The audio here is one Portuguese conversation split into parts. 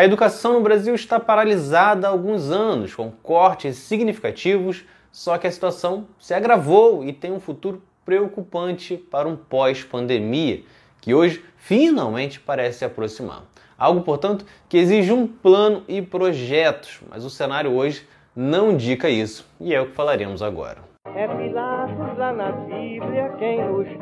A educação no Brasil está paralisada há alguns anos, com cortes significativos, só que a situação se agravou e tem um futuro preocupante para um pós-pandemia, que hoje finalmente parece se aproximar. Algo, portanto, que exige um plano e projetos, mas o cenário hoje não indica isso, e é o que falaremos agora. É Pilatos lá na Bíblia quem nos diz,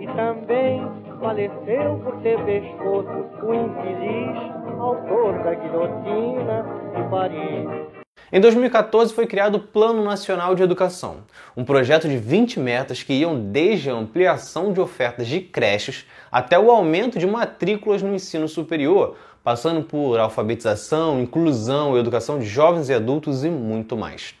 e também faleceu por ter pescoço o infeliz autor da guilhotina de Paris. Em 2014 foi criado o Plano Nacional de Educação, um projeto de 20 metas que iam desde a ampliação de ofertas de creches até o aumento de matrículas no ensino superior, passando por alfabetização, inclusão, educação de jovens e adultos e muito mais.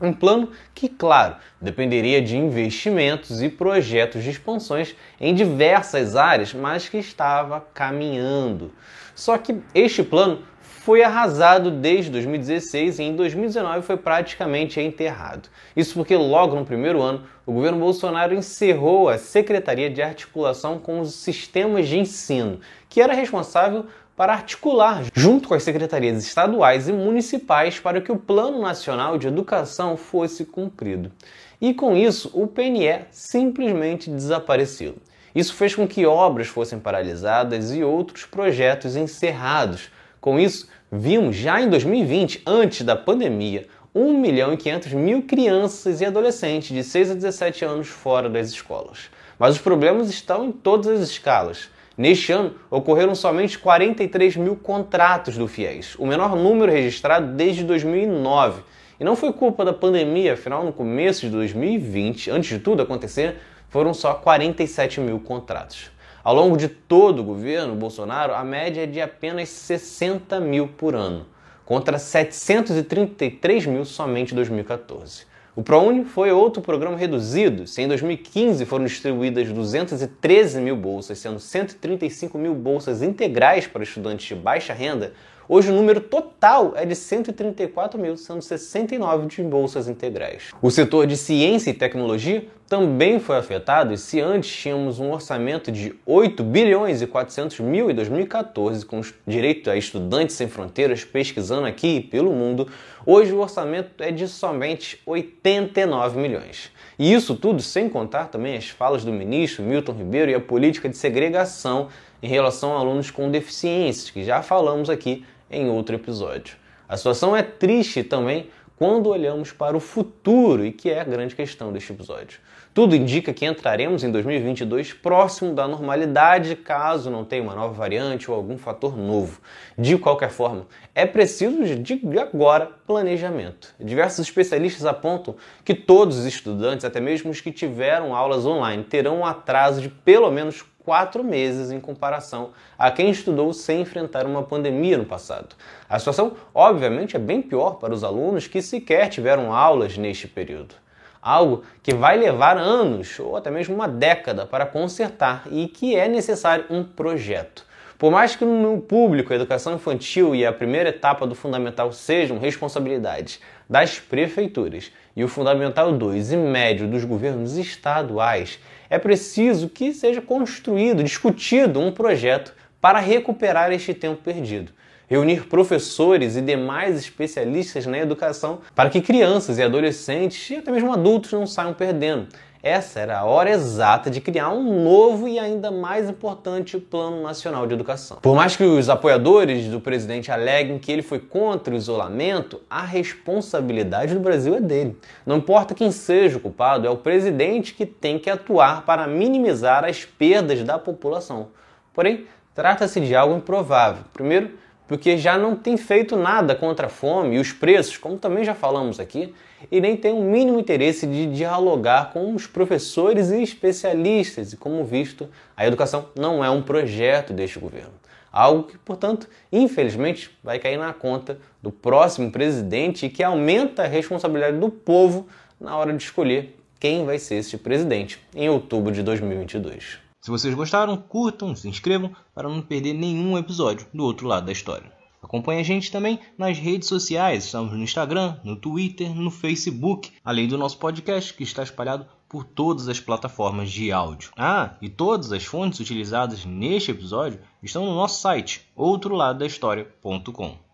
Um plano que, claro, dependeria de investimentos e projetos de expansões em diversas áreas, mas que estava caminhando. Só que este plano foi arrasado desde 2016 e em 2019 foi praticamente enterrado. Isso porque logo no primeiro ano, o governo Bolsonaro encerrou a Secretaria de Articulação com os Sistemas de Ensino, que era responsável para articular junto com as secretarias estaduais e municipais para que o Plano Nacional de Educação fosse cumprido. E com isso, o PNE simplesmente desapareceu. Isso fez com que obras fossem paralisadas e outros projetos encerrados. Com isso, Vimos já em 2020, antes da pandemia, 1 milhão e 500 mil crianças e adolescentes de 6 a 17 anos fora das escolas. Mas os problemas estão em todas as escalas. Neste ano, ocorreram somente 43 mil contratos do FIES, o menor número registrado desde 2009. E não foi culpa da pandemia, afinal, no começo de 2020, antes de tudo acontecer, foram só 47 mil contratos. Ao longo de todo o governo Bolsonaro, a média é de apenas 60 mil por ano, contra 733 mil somente em 2014. O ProUni foi outro programa reduzido. Se em 2015 foram distribuídas 213 mil bolsas, sendo 135 mil bolsas integrais para estudantes de baixa renda, Hoje o número total é de 134 mil, sendo 69 de bolsas integrais. O setor de ciência e tecnologia também foi afetado e se antes tínhamos um orçamento de 8 bilhões e 400 mil em 2014 com direito a estudantes sem fronteiras pesquisando aqui pelo mundo, hoje o orçamento é de somente 89 milhões. E isso tudo sem contar também as falas do ministro Milton Ribeiro e a política de segregação em relação a alunos com deficiências, que já falamos aqui em outro episódio. A situação é triste também quando olhamos para o futuro e que é a grande questão deste episódio. Tudo indica que entraremos em 2022 próximo da normalidade, caso não tenha uma nova variante ou algum fator novo. De qualquer forma, é preciso de agora planejamento. Diversos especialistas apontam que todos os estudantes, até mesmo os que tiveram aulas online, terão um atraso de pelo menos quatro meses em comparação a quem estudou sem enfrentar uma pandemia no passado. A situação, obviamente, é bem pior para os alunos que sequer tiveram aulas neste período. Algo que vai levar anos ou até mesmo uma década para consertar e que é necessário um projeto. Por mais que no público a educação infantil e a primeira etapa do fundamental sejam responsabilidades das prefeituras e o fundamental 2 e médio dos governos estaduais, é preciso que seja construído, discutido um projeto para recuperar este tempo perdido. Reunir professores e demais especialistas na educação para que crianças e adolescentes e até mesmo adultos não saiam perdendo. Essa era a hora exata de criar um novo e ainda mais importante Plano Nacional de Educação. Por mais que os apoiadores do presidente aleguem que ele foi contra o isolamento, a responsabilidade do Brasil é dele. Não importa quem seja o culpado, é o presidente que tem que atuar para minimizar as perdas da população. Porém, trata-se de algo improvável. Primeiro, porque já não tem feito nada contra a fome e os preços, como também já falamos aqui, e nem tem o mínimo interesse de dialogar com os professores e especialistas, e como visto, a educação não é um projeto deste governo. Algo que, portanto, infelizmente, vai cair na conta do próximo presidente e que aumenta a responsabilidade do povo na hora de escolher quem vai ser este presidente em outubro de 2022. Se vocês gostaram, curtam, se inscrevam para não perder nenhum episódio do outro lado da história. Acompanhe a gente também nas redes sociais, estamos no Instagram, no Twitter, no Facebook, além do nosso podcast que está espalhado por todas as plataformas de áudio. Ah, e todas as fontes utilizadas neste episódio estão no nosso site, outroladodahistoria.com.